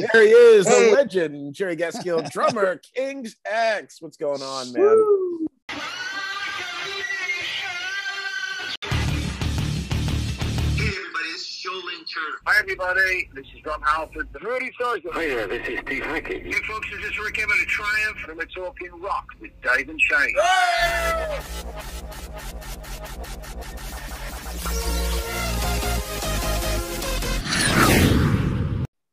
Hey, there he is, Hey. the legend, Jerry Gaskill, drummer, Kings X. What's going on, man? Hey everybody, this is Joe Hi everybody, this is Rob Halford. The Rudy Sergeant. Oh, Hi there, this is Steve Hackett. Hey folks, this is Rik Emmett of Triumph, and we're talking rock with Dave and Shane.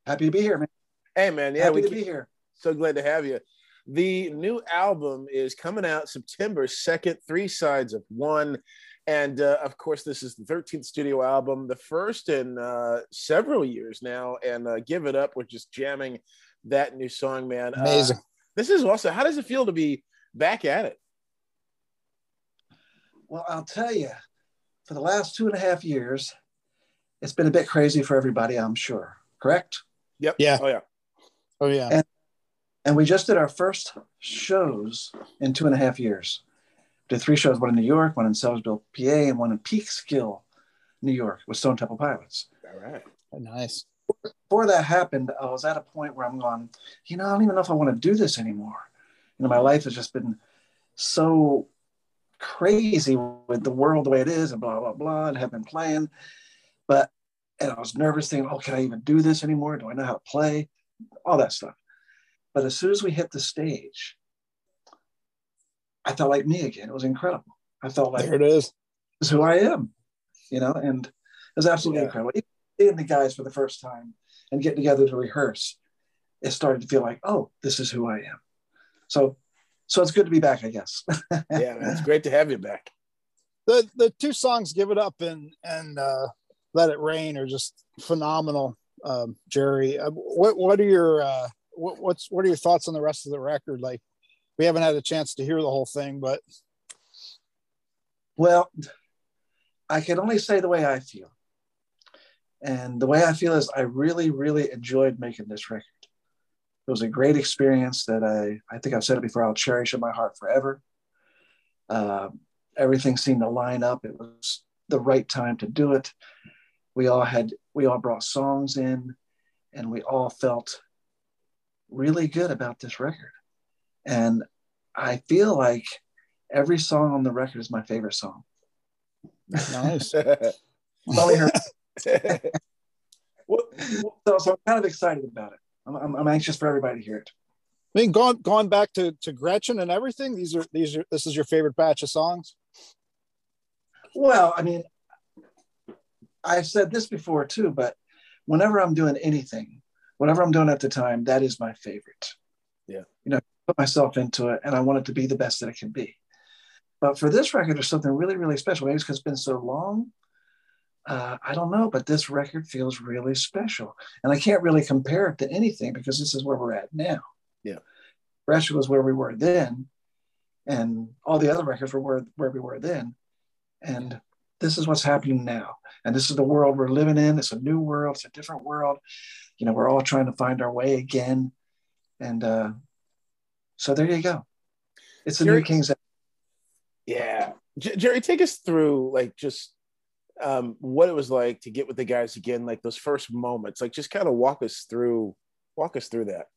Happy to be here, man. Hey, man. Yeah, Happy we to keep- be here. so glad to have you. The new album is coming out September 2nd, Three Sides of One. And uh, of course, this is the 13th studio album, the first in uh, several years now. And uh, Give It Up, we're just jamming that new song, man. Uh, Amazing. this is also, how does it feel to be back at it? Well, I'll tell you, for the last two and a half years, it's been a bit crazy for everybody, I'm sure. Correct? Yep. Yeah. Oh, yeah. Oh yeah. And- And we just did our first shows in two and a half years. Did three shows, one in New York, one in Sellersville, PA, and one in Peekskill, New York, with Stone Temple Pilots. All right. nice. Before that happened, I was at a point where I'm going, you know, I don't even know if I want to do this anymore. You know, my life has just been so crazy with the world the way it is and blah, blah, blah, and have been playing. But, and I was nervous thinking, oh, can I even do this anymore? Do I know how to play? All that stuff. But as soon as we hit the stage, I felt like me again. It was incredible. I felt like There it is. this is who I am, you know, and it was absolutely Yeah. incredible. Even Seeing the guys for the first time and getting together to rehearse, it started to feel like, oh, this is who I am. So, so it's good to be back, I guess. Yeah, man. It's great to have you back. The the two songs, "Give It Up" and and uh, "Let It Rain," are just phenomenal. Um, Jerry, uh, what what are your uh, what, what's what are your thoughts on the rest of the record? Like, we haven't had a chance to hear the whole thing, but Well, I can only say the way I feel. And the way I feel is I really, really enjoyed making this record. It was a great experience that I, I think I've said it before, I'll cherish in my heart forever. Um, everything seemed to line up. It was the right time to do it. We all had, we all brought songs in and we all felt really good about this record. And I feel like every song on the record is my favorite song. nice. Only her What- so, so I'm kind of excited about it. I'm, I'm, I'm anxious for everybody to hear it. I mean, going going back to to Gretchen and everything. These are these are this is your favorite batch of songs. Well, I mean, I've said this before too, but whenever I'm doing anything, whatever I'm doing at the time, that is my favorite. Yeah. You know, put myself into it and I want it to be the best that it can be. But for this record, there's something really, really special. Maybe it's because it's been so long. Uh, I don't know, but this record feels really special. And I can't really compare it to anything because this is where we're at now. Yeah. Russia was where we were then. And all the other records were where, where we were then. And this is what's happening now. And this is the world we're living in. It's a new world. It's a different world. You know, we're all trying to find our way again. And uh, so there you go. It's the Jerry- new King's. Yeah, J- Jerry, take us through like just um, what it was like to get with the guys again, like those first moments. Like, just kind of walk us through, walk us through that.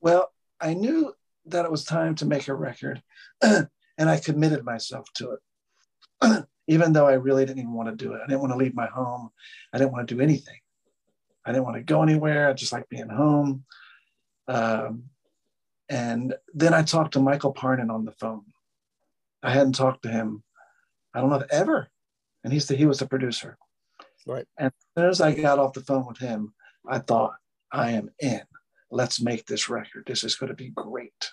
Well, I knew that it was time to make a record, and I committed myself to it, even though I really didn't even want to do it. I didn't want to leave my home. I didn't want to do anything. I didn't want to go anywhere. I just like being home. Um, and then I talked to Michael Parnin on the phone. I hadn't talked to him, I don't know if ever. And he said he was the producer. Right. And as soon as I got off the phone with him, I thought, I am in. Let's make this record. This is going to be great.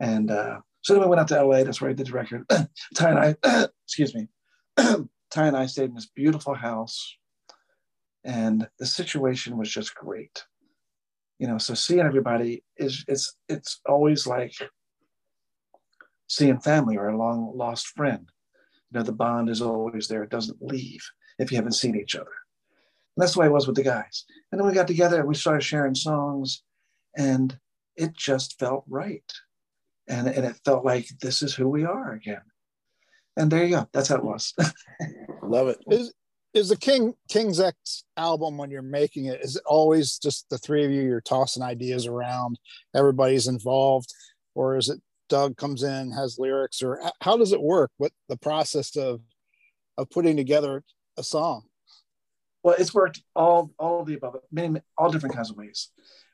And uh, so then we went out to LA. That's where I did the record. Ty and I, excuse me, Ty and I stayed in this beautiful house, and the situation was just great. You know, so seeing everybody is it's it's always like seeing family or a long lost friend. You know, the bond is always there. It doesn't leave if you haven't seen each other. And that's the way it was with the guys. And then we got together we started sharing songs, and it just felt right. And, and it felt like this is who we are again. And there you go. That's how it was. Love it. Is is the King King's X album when you're making it? Is it always just the three of you? You're tossing ideas around. Everybody's involved, or is it Doug comes in has lyrics, or how does it work? What the process of of putting together a song? Well, it's worked all all of the above, many all different kinds of ways.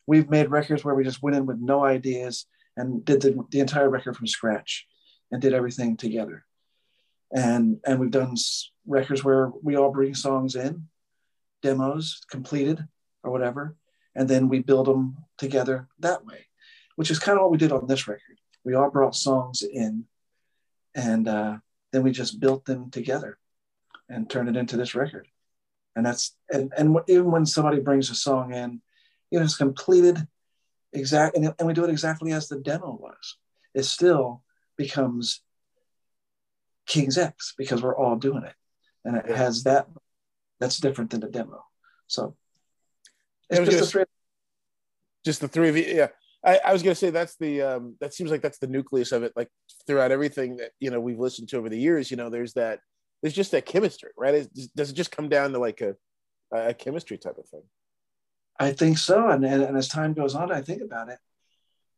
We've made records where we just went in with no ideas and did the, the entire record from scratch and did everything together. And and we've done records where we all bring songs in, demos completed or whatever, and then we build them together that way, which is kind of what we did on this record. We all brought songs in, and uh, then we just built them together and turned it into this record and that's and and even when somebody brings a song in you know it's completed exact and, and we do it exactly as the demo was it still becomes king's x because we're all doing it and it has that that's different than the demo so it's just, the three, just the three of you yeah I, I was going to say that's the um, that seems like that's the nucleus of it. Like throughout everything that you know we've listened to over the years, you know, there's that there's just that chemistry, right? It, does it just come down to like a, a chemistry type of thing? I think so. And, and, and as time goes on, I think about it,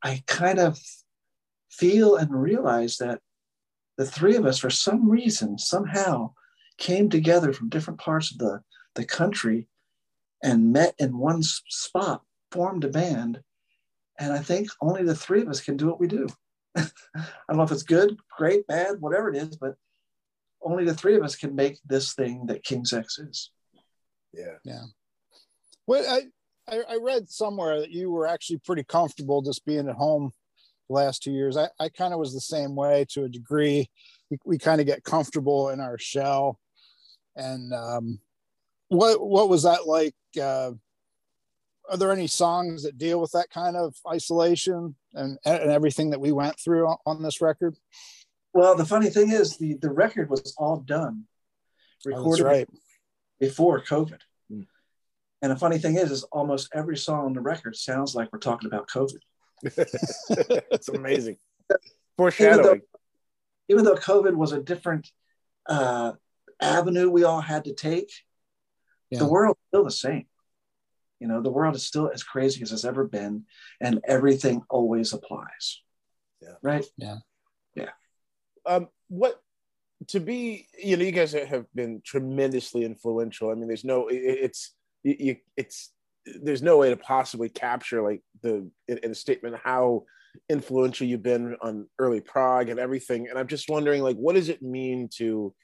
I kind of feel and realize that the three of us, for some reason, somehow came together from different parts of the, the country and met in one spot, formed a band. And I think only the three of us can do what we do. I don't know if it's good, great, bad, whatever it is, but only the three of us can make this thing that King's X is. Yeah. Yeah. Well, I, I, I read somewhere that you were actually pretty comfortable just being at home the last two years. I, I kind of was the same way to a degree. We, we kind of get comfortable in our shell. And um, what what was that like? Uh, are there any songs that deal with that kind of isolation and, and everything that we went through on, on this record? Well, the funny thing is, the the record was all done, oh, recorded oh, right. before COVID. Mm. And the funny thing is, is almost every song on the record sounds like we're talking about COVID. It's amazing. Foreshadowing. Even though, even though COVID was a different uh, avenue we all had to take, yeah. the world is still the same. You know, the world is still as crazy as it's ever been, and everything always applies. Yeah. Right. Yeah. Yeah um, what to be you know you guys have been tremendously influential i mean there's no it's you, it's there's no way to possibly capture like the in, in a statement how influential you've been on early prog and everything. And i'm just wondering like what does it mean to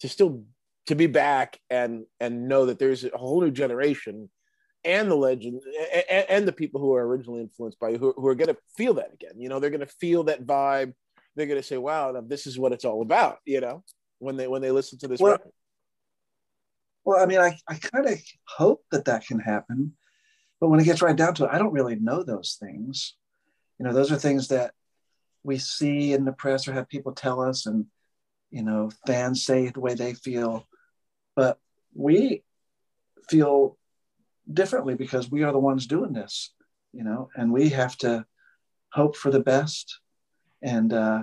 to still to be back and and know that there's a whole new generation and the legend and, and the people who are originally influenced by you who, who are going to feel that again you know? They're going to feel that vibe. They're going to say, "Wow, this is what it's all about," you know, when they when they listen to this well, record. Well, I mean, I, I kind of hope that that can happen, but when it gets right down to it, I don't really know those things. You know, those are things that we see in the press or have people tell us, and you know, fans say the way they feel, but we feel differently because we are the ones doing this, you know, and we have to hope for the best and, uh,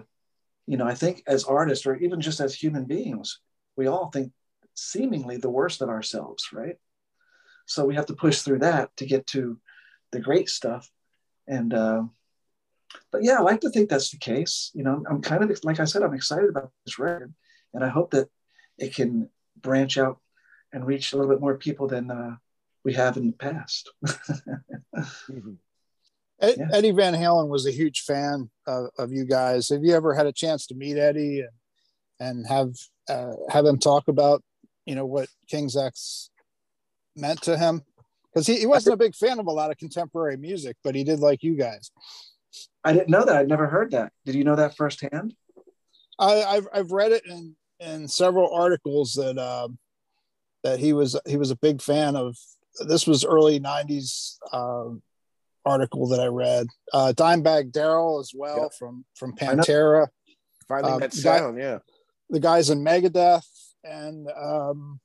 you know, I think as artists or even just as human beings, we all think seemingly the worst of ourselves, right? So we have to push through that to get to the great stuff. And, uh, but yeah, I like to think that's the case. You know, I'm kind of, like I said, I'm excited about this record and I hope that it can branch out and reach a little bit more people than uh, we have in the past. mm-hmm. Yeah. Eddie Van Halen was a huge fan of, of, you guys. Have you ever had a chance to meet Eddie and and have uh, have him talk about you know what King's X meant to him? Because he, he wasn't a big fan of a lot of contemporary music, but he did like you guys. I didn't know that. I'd never heard that. Did you know that firsthand? I, have I've read it in in several articles that uh, that he was he was a big fan of. This was early '90s uh, article that I read. Uh, Dimebag Darrell as well yep. from from Pantera. Finally, uh, that sound, guy, yeah. The guys in Megadeth and um,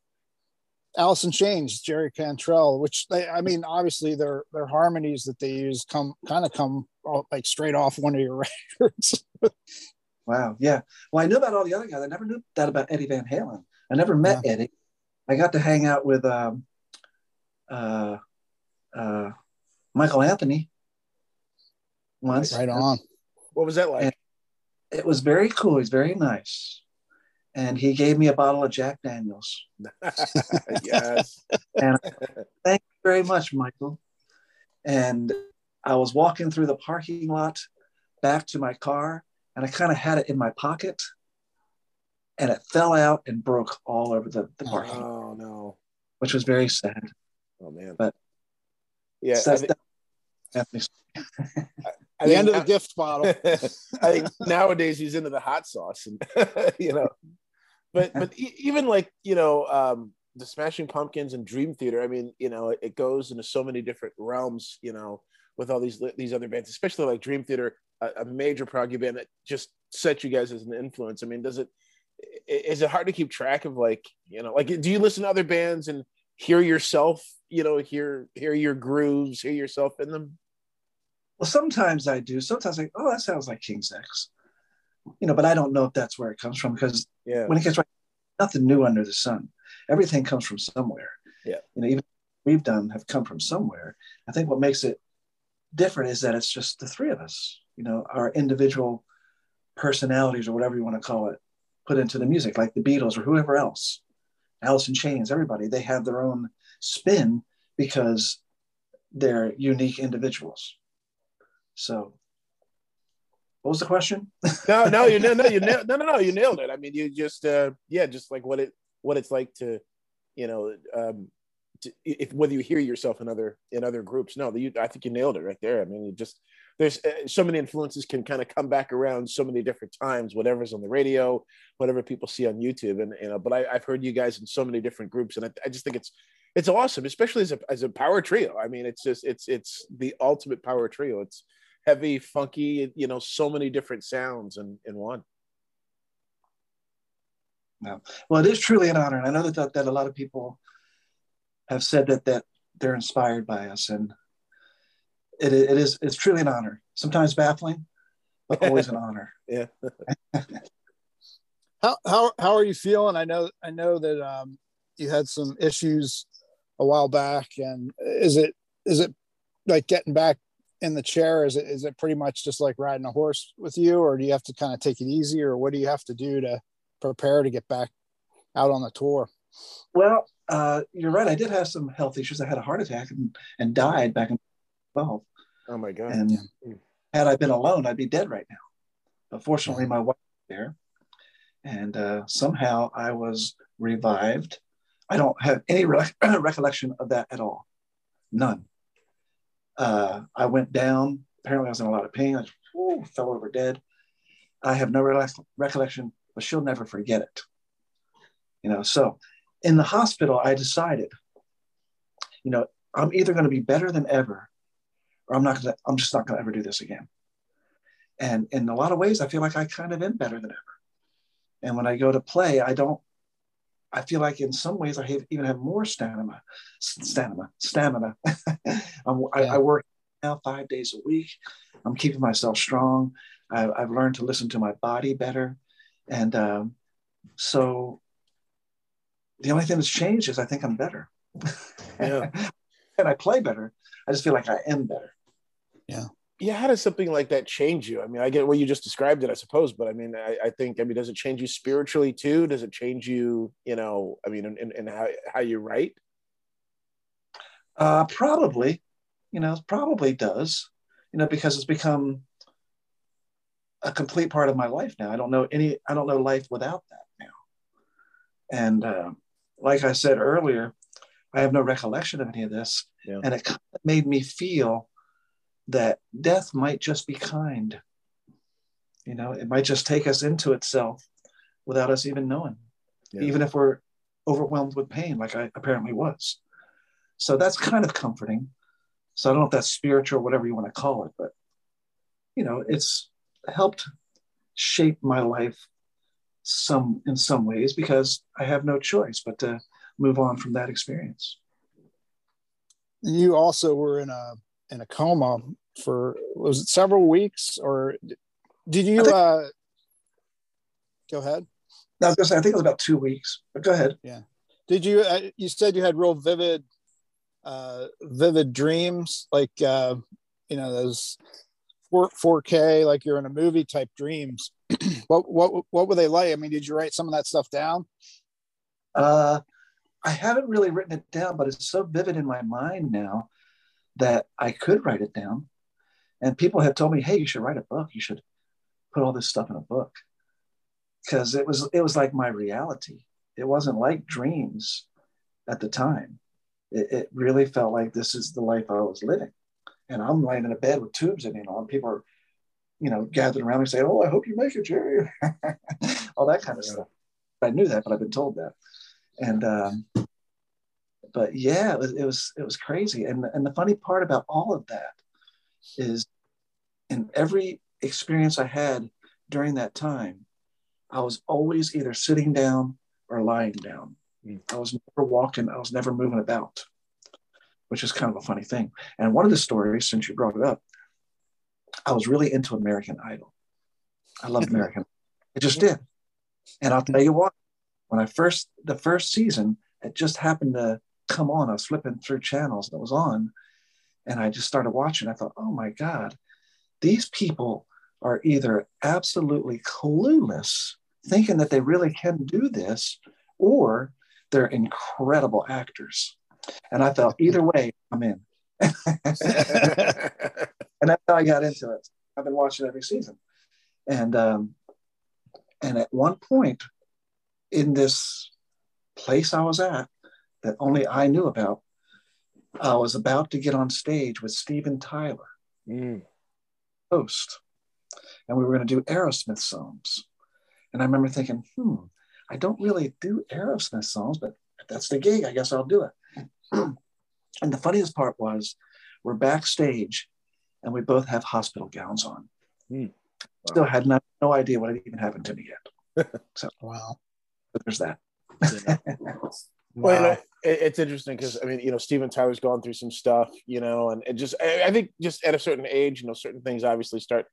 In Chains, Jerry Cantrell, which they, I mean, obviously their their harmonies that they use come kind of come like straight off one of your records. wow, yeah. Well, I knew about all the other guys. I never knew that about Eddie Van Halen. I never met yeah. Eddie. I got to hang out with um, uh, uh, Michael Anthony once. Right on. What was that like? And- It was very cool. He's very nice. And he gave me a bottle of Jack Daniels. yes. And thank you very much, Michael. And I was walking through the parking lot back to my car, and I kind of had it in my pocket, and it fell out and broke all over the, the parking, lot, Oh no. which was very sad. Oh man. But- yeah. So I that's think- Anthony's- I the end of the gift bottle. I think nowadays he's into the hot sauce, and you know, but but e- even like you know, um, the Smashing Pumpkins and Dream Theater. I mean, you know, it, it goes into so many different realms. You know, with all these these other bands, especially like Dream Theater, a, a major proggy band that just set you guys as an influence. I mean, does it? Is it hard to keep track of like you know, like do you listen to other bands and hear yourself? You know, hear hear your grooves, hear yourself in them. Well, sometimes I do. Sometimes I, oh, that sounds like King's X, you know, but I don't know if that's where it comes from because Yeah. when it gets right, nothing new under the sun. Everything comes from somewhere. Yeah. You know, even we've done have come from somewhere. I think what makes it different is that it's just the three of us, you know, our individual personalities or whatever you want to call it, put into the music, like the Beatles or whoever else, Alice in Chains, everybody, they have their own spin because they're unique individuals. So what was the question? no, no, you no, no, you no, no, no, you nailed it. I mean, you just, uh, yeah, just like what it, what it's like to, you know, um, to, if whether you hear yourself in other in other groups. No, you, I think you nailed it right there. I mean, you just there's uh, so many influences can kind of come back around so many different times. Whatever's on the radio, whatever people see on YouTube, and you know. But I, I've heard you guys in so many different groups, and I, I just think it's it's awesome, especially as a as a power trio. I mean, it's just it's it's the ultimate power trio. It's heavy, funky, you know, so many different sounds in, in one. Well, it is truly an honor, and I know that that a lot of people have said that that they're inspired by us, and it, it is it's truly an honor. Sometimes baffling, but always an honor. Yeah. how how how are you feeling? I know I know that um, you had some issues a while back, and is it is it like getting back in the chair? Is it is it pretty much just like riding a horse with you, or do you have to kind of take it easy, or what do you have to do to prepare to get back out on the tour? Well, uh, you're right. I did have some health issues. I had a heart attack and, and died back in 12. Oh my God. And Yeah. had I been alone, I'd be dead right now. But fortunately, my wife was there, and uh, somehow I was revived. I don't have any re- recollection of that at all, none. Uh, I went down. Apparently, I was in a lot of pain. I just, whew, fell over dead. I have no re- recollection, but she'll never forget it. You know, so in the hospital, I decided, you know, I'm either going to be better than ever, or I'm not going to. I'm just not going to ever do this again. And in a lot of ways, I feel like I kind of am better than ever. And when I go to play, I don't. I feel like in some ways I have, even have more stamina, stamina, stamina. I'm, I, I work now five days a week. I'm keeping myself strong. I, I've learned to listen to my body better, and um, so the only thing that's changed is I think I'm better. Yeah. and I play better. I just feel like I am better. Yeah. Yeah, how does something like that change you? I mean, I get what you just described it, I suppose, but I mean, I, I think, I mean, does it change you spiritually too? Does it change you, you know, I mean, in, in, in how, how you write? Uh, probably, you know, probably does, you know, because it's become a complete part of my life now. I don't know any, I don't know life without that now. And uh, like I said earlier, I have no recollection of any of this. Yeah. And it made me feel that death might just be kind. You know, it might just take us into itself without us even knowing, Yeah. even if we're overwhelmed with pain, like I apparently was. So that's kind of comforting. So I don't know if that's spiritual, whatever you want to call it, but you know, it's helped shape my life some in some ways because I have no choice but to move on from that experience. You also were in a in a coma for was it several weeks, or did you? Think- uh, go ahead. I was gonna say I think it was about two weeks, but go ahead. Yeah. did you uh, you said you had real vivid uh vivid dreams like uh you know those 4 4k like you're in a movie type dreams what what what were they like i mean did you write some of that stuff down Uh, I haven't really written it down, but it's so vivid in my mind now that I could write it down. And people have told me, "Hey, you should write a book. You should put all this stuff in a book," because it was it was like my reality. It wasn't like dreams at the time. It, it really felt like this is the life I was living, and I'm laying in a bed with tubes in me, and people are, you know, gathered around me saying, "Oh, I hope you make it, Jerry," all that kind of stuff. I knew that, but I've been told that and um, but yeah, it was, it was it was crazy. And and the funny part about all of that is, in every experience I had during that time, I was always either sitting down or lying down. Hmm. I was never walking. I was never moving about, which is kind of a funny thing. And one of the stories, since you brought it up, I was really into American Idol. I loved American. I just did. And I'll tell you what, when I first the first season, it just happened to come on. I was flipping through channels that was on, and I just started watching. I thought, oh my God, these people are either absolutely clueless, thinking that they really can do this, or they're incredible actors. And I thought, either way, I'm in. and that's how I got into it. I've been watching every season. And um, and at one point in this place I was at that only I knew about, I was about to get on stage with Steven Tyler, Mm. host, and we were going to do Aerosmith songs. And I remember thinking, hmm, I don't really do Aerosmith songs, but if that's the gig, I guess I'll do it. and the funniest part was we're backstage and we both have hospital gowns on. Hmm. Still had no, no idea what had even happened to me yet. so, wow But there's that. Well, you know, wow it, it's interesting because I mean, you know, Steven Tyler's gone through some stuff, you know, and it just I, I think just at a certain age, you know, certain things obviously start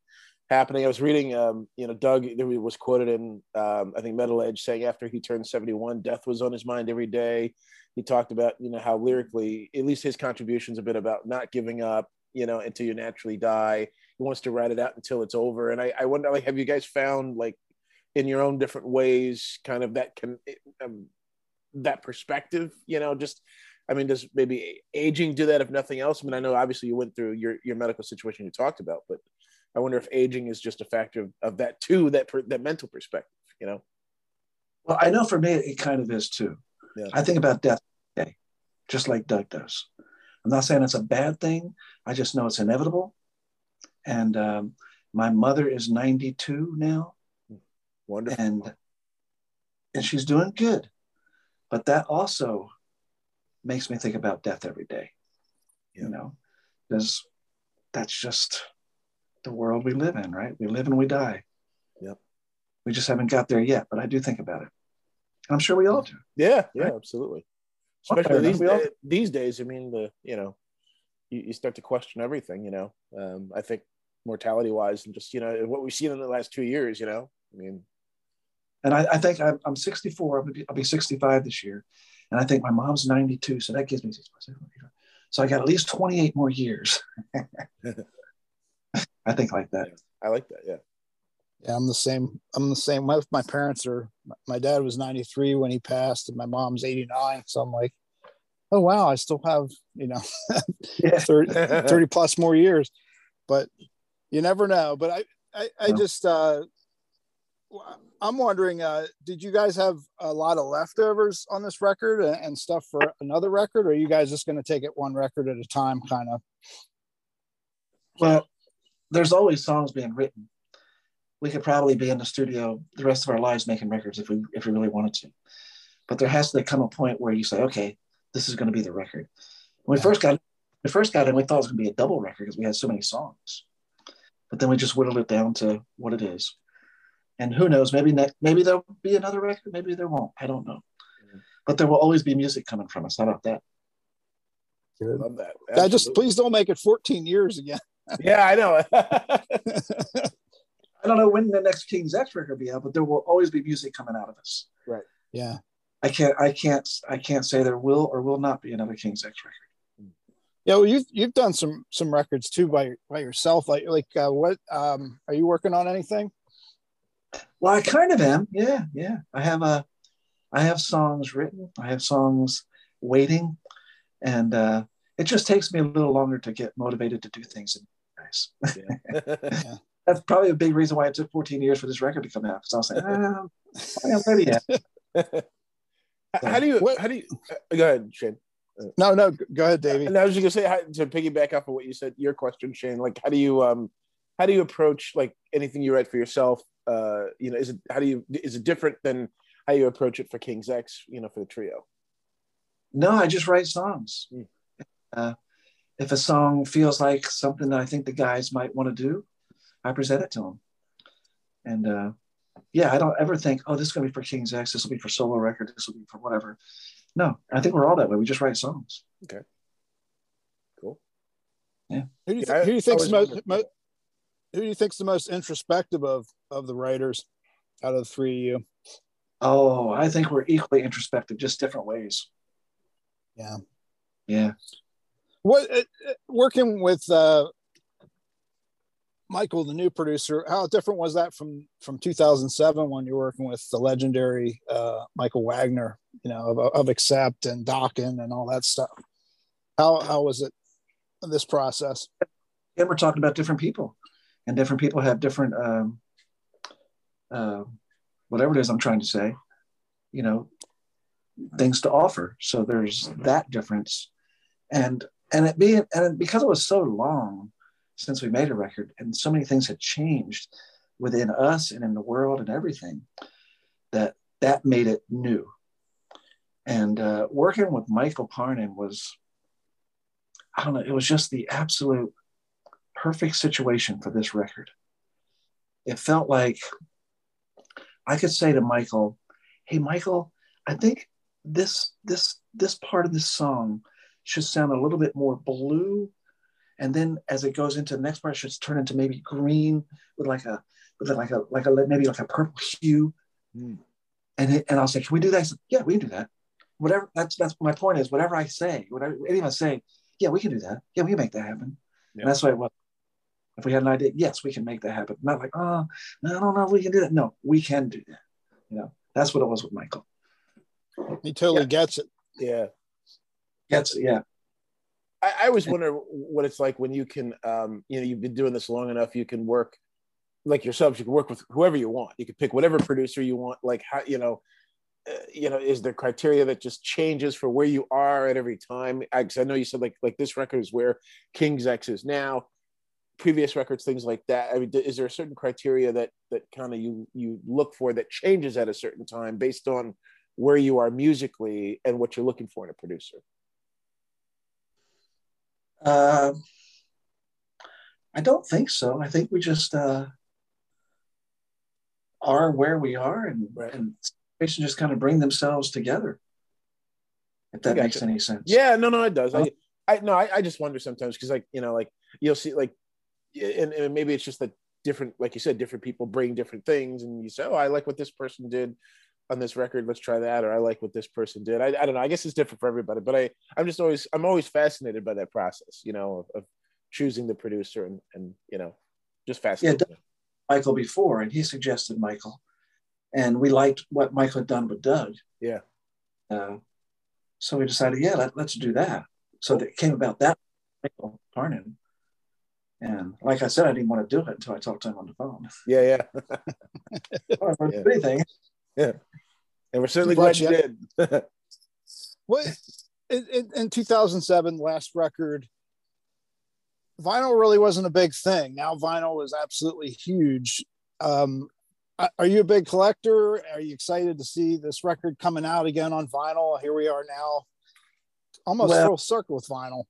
happening. I was reading, um, you know, Doug was quoted in um, I think Metal Edge saying after he turned seventy one, death was on his mind every day. He talked about you know how lyrically, at least his contributions have been about not giving up, you know, until you naturally die. He wants to write it out until it's over. And I, I wonder, like, have you guys found like in your own different ways, kind of that can um, that perspective? You know, just I mean, does maybe aging do that if nothing else? I mean, I know obviously you went through your your medical situation you talked about, but I wonder if aging is just a factor of, of that too, that per, that mental perspective. You know, Well, I know for me, it kind of is too. Yeah. I think about death day, just like Doug does. I'm not saying it's a bad thing. I just know it's inevitable. And um, my mother is 92 now, wonderful. and and she's doing good. But that also makes me think about death every day. You know, because that's just the world we live in, right? We live and we die. Yep. We just haven't got there yet, but I do think about it. And I'm sure we all do. Yeah, yeah, Right. absolutely. Especially enough. these all- these days. I mean, the you know, you, you start to question everything. You know, um, I think mortality wise, and just you know what we've seen in the last two years. You know, I mean, And I, I think I'm, I'm 64. I'll be, I'll be 65 this year. And I think my mom's 92. So that gives me 65. So I got at least 28 more years. I think like that. I like that. Yeah, Yeah, I'm the same. I'm the same. My, my parents are. My dad was 93 when he passed, and my mom's 89. So I'm like, oh wow, I still have you know Yeah. 30, 30 plus more years. But you never know. But I I, I No. just uh, I'm wondering, uh, did you guys have a lot of leftovers on this record and, stuff for another record, or are you guys just going to take it one record at a time, kind of? Well, there's always songs being written. We could probably be in the studio the rest of our lives making records if we if we really wanted to. But there has to come a point where you say, okay, this is going to be the record. When we first got we first got in, we thought it was going to be a double record because we had so many songs. But then we just whittled it down to what it is. And who knows? Maybe ne- maybe there'll be another record. Maybe there won't. I don't know. But there will always be music coming from us. How about that? love that. I just please don't make it 14 years again. Yeah, I know. I don't know when the next King's X record will be out, but there will always be music coming out of us. Right yeah. I can't I can't I can't say there will or will not be another King's X record. Yeah, well, you've you've done some some records too by by yourself. Like like uh, what um, are you working on anything? Well, I kind of am. Yeah, yeah. I have a I have songs written. I have songs waiting, and uh, it just takes me a little longer to get motivated to do things. Nice. Yeah. That's probably a big reason why it took 14 years for this record to come out. Because I was like, ah, I'm ready yet. how do you? What, how do you? Uh, go ahead, Shane. No, no, go ahead, Davey. And I was just gonna say how, to piggyback off of what you said. Your question, Shane. Like, how do you um, how do you approach like anything you write for yourself? Uh, you know, is it how do you is it different than how you approach it for King's X? You know, for the trio. No, I just write songs. Mm. Uh, if a song feels like something that I think the guys might want to do, I present it to them. And uh, yeah, I don't ever think, oh, this is going to be for King's X. This will be for solo record. This will be for whatever. No, I think we're all that way. We just write songs. Okay. Cool. Yeah. Who do you, th- who do you think's most, most, who do you think's the most introspective of of the writers out of the three of you? Oh, I think we're equally introspective, just different ways. Yeah. Yeah. What uh, uh working with uh, Michael, the new producer, how different was that from from 2007 when you're working with the legendary uh, Michael Wagner, you know, of, of Accept and Dokken and all that stuff? How how was it this process? Yeah, we're talking about different people, and different people have different um, uh, whatever it is I'm trying to say, you know, things to offer. So there's that difference, and and it being and because it was so long since we made a record, and so many things had changed within us and in the world and everything that that made it new. And uh, working with Michael Parnin was, I don't know, it was just the absolute perfect situation for this record. It felt like I could say to Michael, "Hey, Michael, I think this this this part of this song should sound a little bit more blue and then as it goes into the next part, it should turn into maybe green with like a with like a like a maybe like a purple hue. Mm. And it, and I'll say, can we do that? Said, yeah, we can do that. Whatever. That's that's my point is whatever I say, whatever anyone say, yeah, we can do that. Yeah, we can make that happen. Yeah. And that's what it was. If we had an idea, yes, we can make that happen. Not like, oh, I don't know if we can do that. No, we can do that. You know, that's what it was with Michael. He totally yeah. gets it. Yeah. Gets it, yeah. I, I always wonder what it's like when you can, um, you know, you've been doing this long enough, you can work like yourselves, you can work with whoever you want. You can pick whatever producer you want. Like how, you know, uh, you know, is there criteria that just changes for where you are at every time? I, I know you said like like this record is where King's X is now. Previous records, things like that. I mean, is there a certain criteria that that kind of you you look for that changes at a certain time based on where you are musically and what you're looking for in a producer? Uh, I don't think so. I think we just uh, are where we are, and, and situations just kind of bring themselves together. If that makes any sense. Yeah, no, no, it does. I, I no, I, I just wonder sometimes because, like, you know, like you'll see, like, and, and maybe it's just that different, like you said, different people bring different things, and you say, "Oh, I like what this person did." on this record let's try that or i like what this person did. I, I don't know i guess it's different for everybody but i i'm just always i'm always fascinated by that process you know of, of choosing the producer and and you know just fascinated. yeah, michael before and he suggested michael and we liked what michael had done with doug. Yeah. Uh, so we decided yeah let, us do that. So that came about that michael parnin and like I said, I didn't want to do it until I talked to him on the phone. Yeah, yeah. yeah. anything, yeah. And we're certainly glad you did. what in, in 2007, last record, vinyl really wasn't a big thing. Now vinyl is absolutely huge. Um, are you a big collector? Are you excited to see this record coming out again on vinyl? Here we are now, almost well, full circle with vinyl.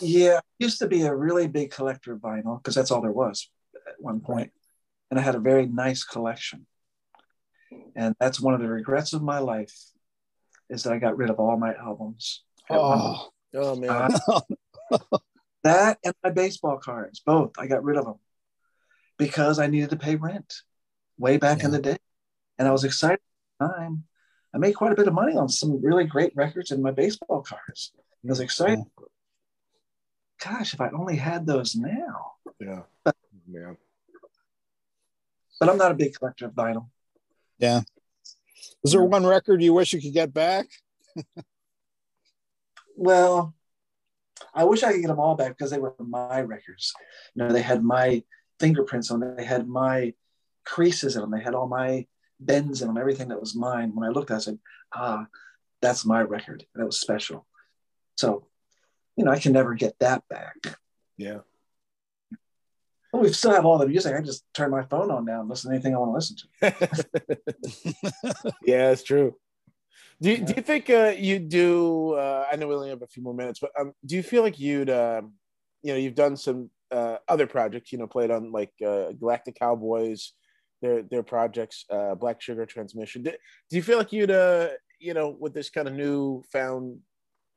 Yeah, used to be a really big collector of vinyl because that's all there was at one point, and I had a very nice collection. And that's one of the regrets of my life is that I got rid of all my albums. Oh, oh man. Uh, that and my baseball cards, both. I got rid of them because I needed to pay rent way back yeah. in the day. And I was excited at the time, I made quite a bit of money on some really great records and my baseball cards. I was excited. Gosh, if I only had those now. Yeah. Yeah. But I'm not a big collector of vinyl. Yeah. Is there one record you wish you could get back? Well, I wish I could get them all back because they were my records. You know, they had my fingerprints on them, they had my creases in them, they had all my bends in them, everything that was mine. When I looked, at it, I said, ah, that's my record. That was special. So, you know, I can never get that back. Yeah. But we still have all the music. I just turn my phone on now and listen to anything I want to listen to. yeah, it's true. Do you, do you think uh, you do? Uh, I know we only have a few more minutes, but um, do you feel like you'd, um, you know, you've done some uh, other projects, you know, played on like uh, Galactic Cowboys, their their projects, uh, Black Sugar Transmission. Do, do you feel like you'd, uh, you know, with this kind of new found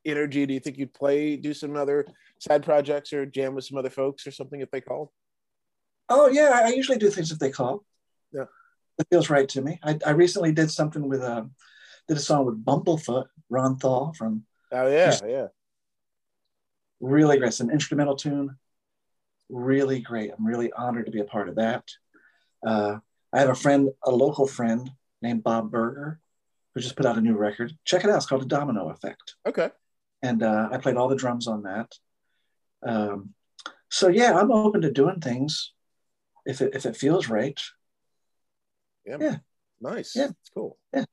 energy, do you think you'd play, do some other side projects or jam with some other folks or something if they called? Oh yeah, I usually do things if they call. Yeah, it feels right to me. I, I recently did something with um, did a song with Bumblefoot, Ron Thal from. Oh yeah, yeah. Really great. It's an instrumental tune. Really great. I'm really honored to be a part of that. Uh, I have a friend, a local friend named Bob Berger, who just put out a new record. Check it out. It's called The Domino Effect. Okay. And uh, I played all the drums on that. Um, so yeah, I'm open to doing things if it if it feels right. Yeah. Yeah. Nice. Yeah. It's cool. Yeah.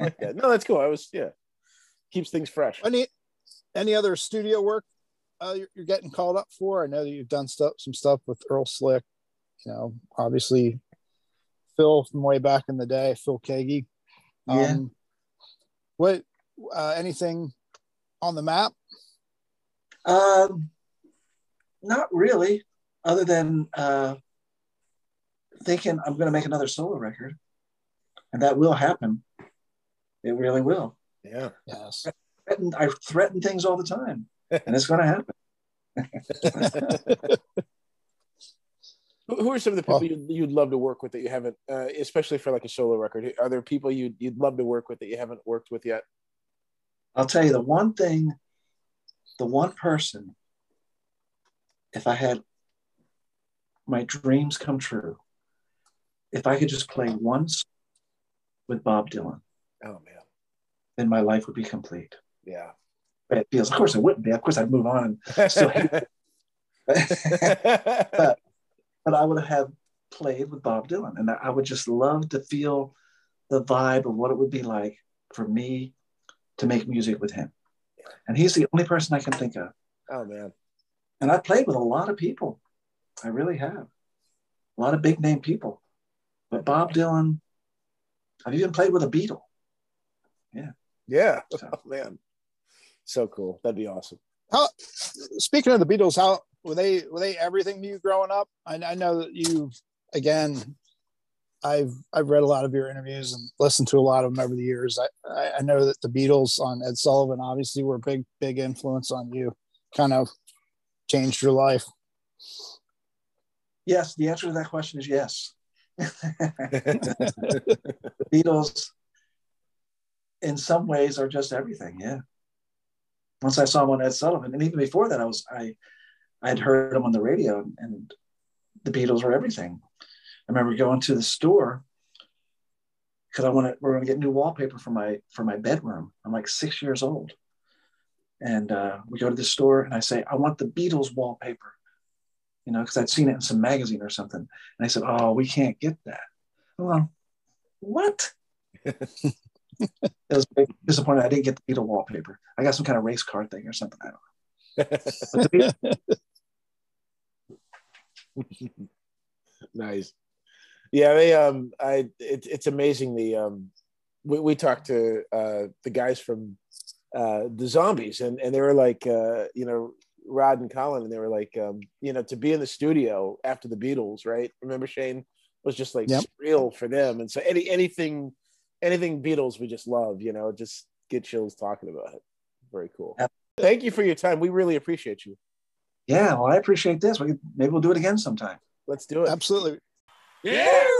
Like that. No, that's cool. I was yeah. Keeps things fresh. Any any other studio work uh, you're, you're getting called up for? I know that you've done stuff some stuff with Earl Slick. You know, obviously Phil from way back in the day, Phil Keaggy. Um, Yeah. What uh, anything on the map? Um, not really, other than uh, thinking I'm going to make another solo record, and that will happen. It really will. Yeah. Yes. Threaten- I threaten things all the time, and it's going to happen. Who who are some of the people Well- you'd, you'd love to work with that you haven't, uh, especially for like a solo record? Are there people you'd you'd love to work with that you haven't worked with yet? I'll tell you the one thing, the one person, if I had my dreams come true, if I could just play once with Bob Dylan, Oh man. then my life would be complete. Yeah. But it feels, of course, it wouldn't be. Of course, I'd move on. Still, but, but I would have played with Bob Dylan, and I would just love to feel the vibe of what it would be like for me to make music with him. And he's the only person I can think of. oh man. And I played with a lot of people. I really have. A lot of big name people. But Bob Dylan, I've even played with a Beatle. Yeah. So- Oh man. So cool. That'd be awesome. How speaking of the Beatles, how were they were they everything to you growing up? I, I know that you again I've I've read a lot of your interviews and listened to a lot of them over the years. I, I, I know that the Beatles on Ed Sullivan obviously were a big, big influence on you, kind of changed your life. Yes, the answer to that question is yes. the Beatles, in some ways, are just everything. Yeah. Once I saw them on Ed Sullivan, and even before that, I was I, I had heard them on the radio, and the Beatles were everything. I remember going to the store because I wanted we're going to get new wallpaper for my for my bedroom. I'm like six years old, and uh, we go to the store, and I say I want the Beatles wallpaper you know, because I'd seen it in some magazine or something. And I said, Oh, we can't get that. Well, what? it was disappointed. I didn't get the Beatle wallpaper. I got some kind of race car thing or something. I don't know. Nice. Yeah, they um I it, it's amazing the um we, we talked to uh the guys from uh the zombies and and they were like uh you know Rod and Colin and they were like um you know to be in the studio after the Beatles, right? Remember Shane was just like Yep. surreal for them. And so any anything anything Beatles we just love, you know, just get chills talking about it. Very cool. Yep. Thank you for your time. We really appreciate you. yeah, well, I appreciate this. We maybe we'll do it again sometime. Let's do it. Absolutely. Yeah.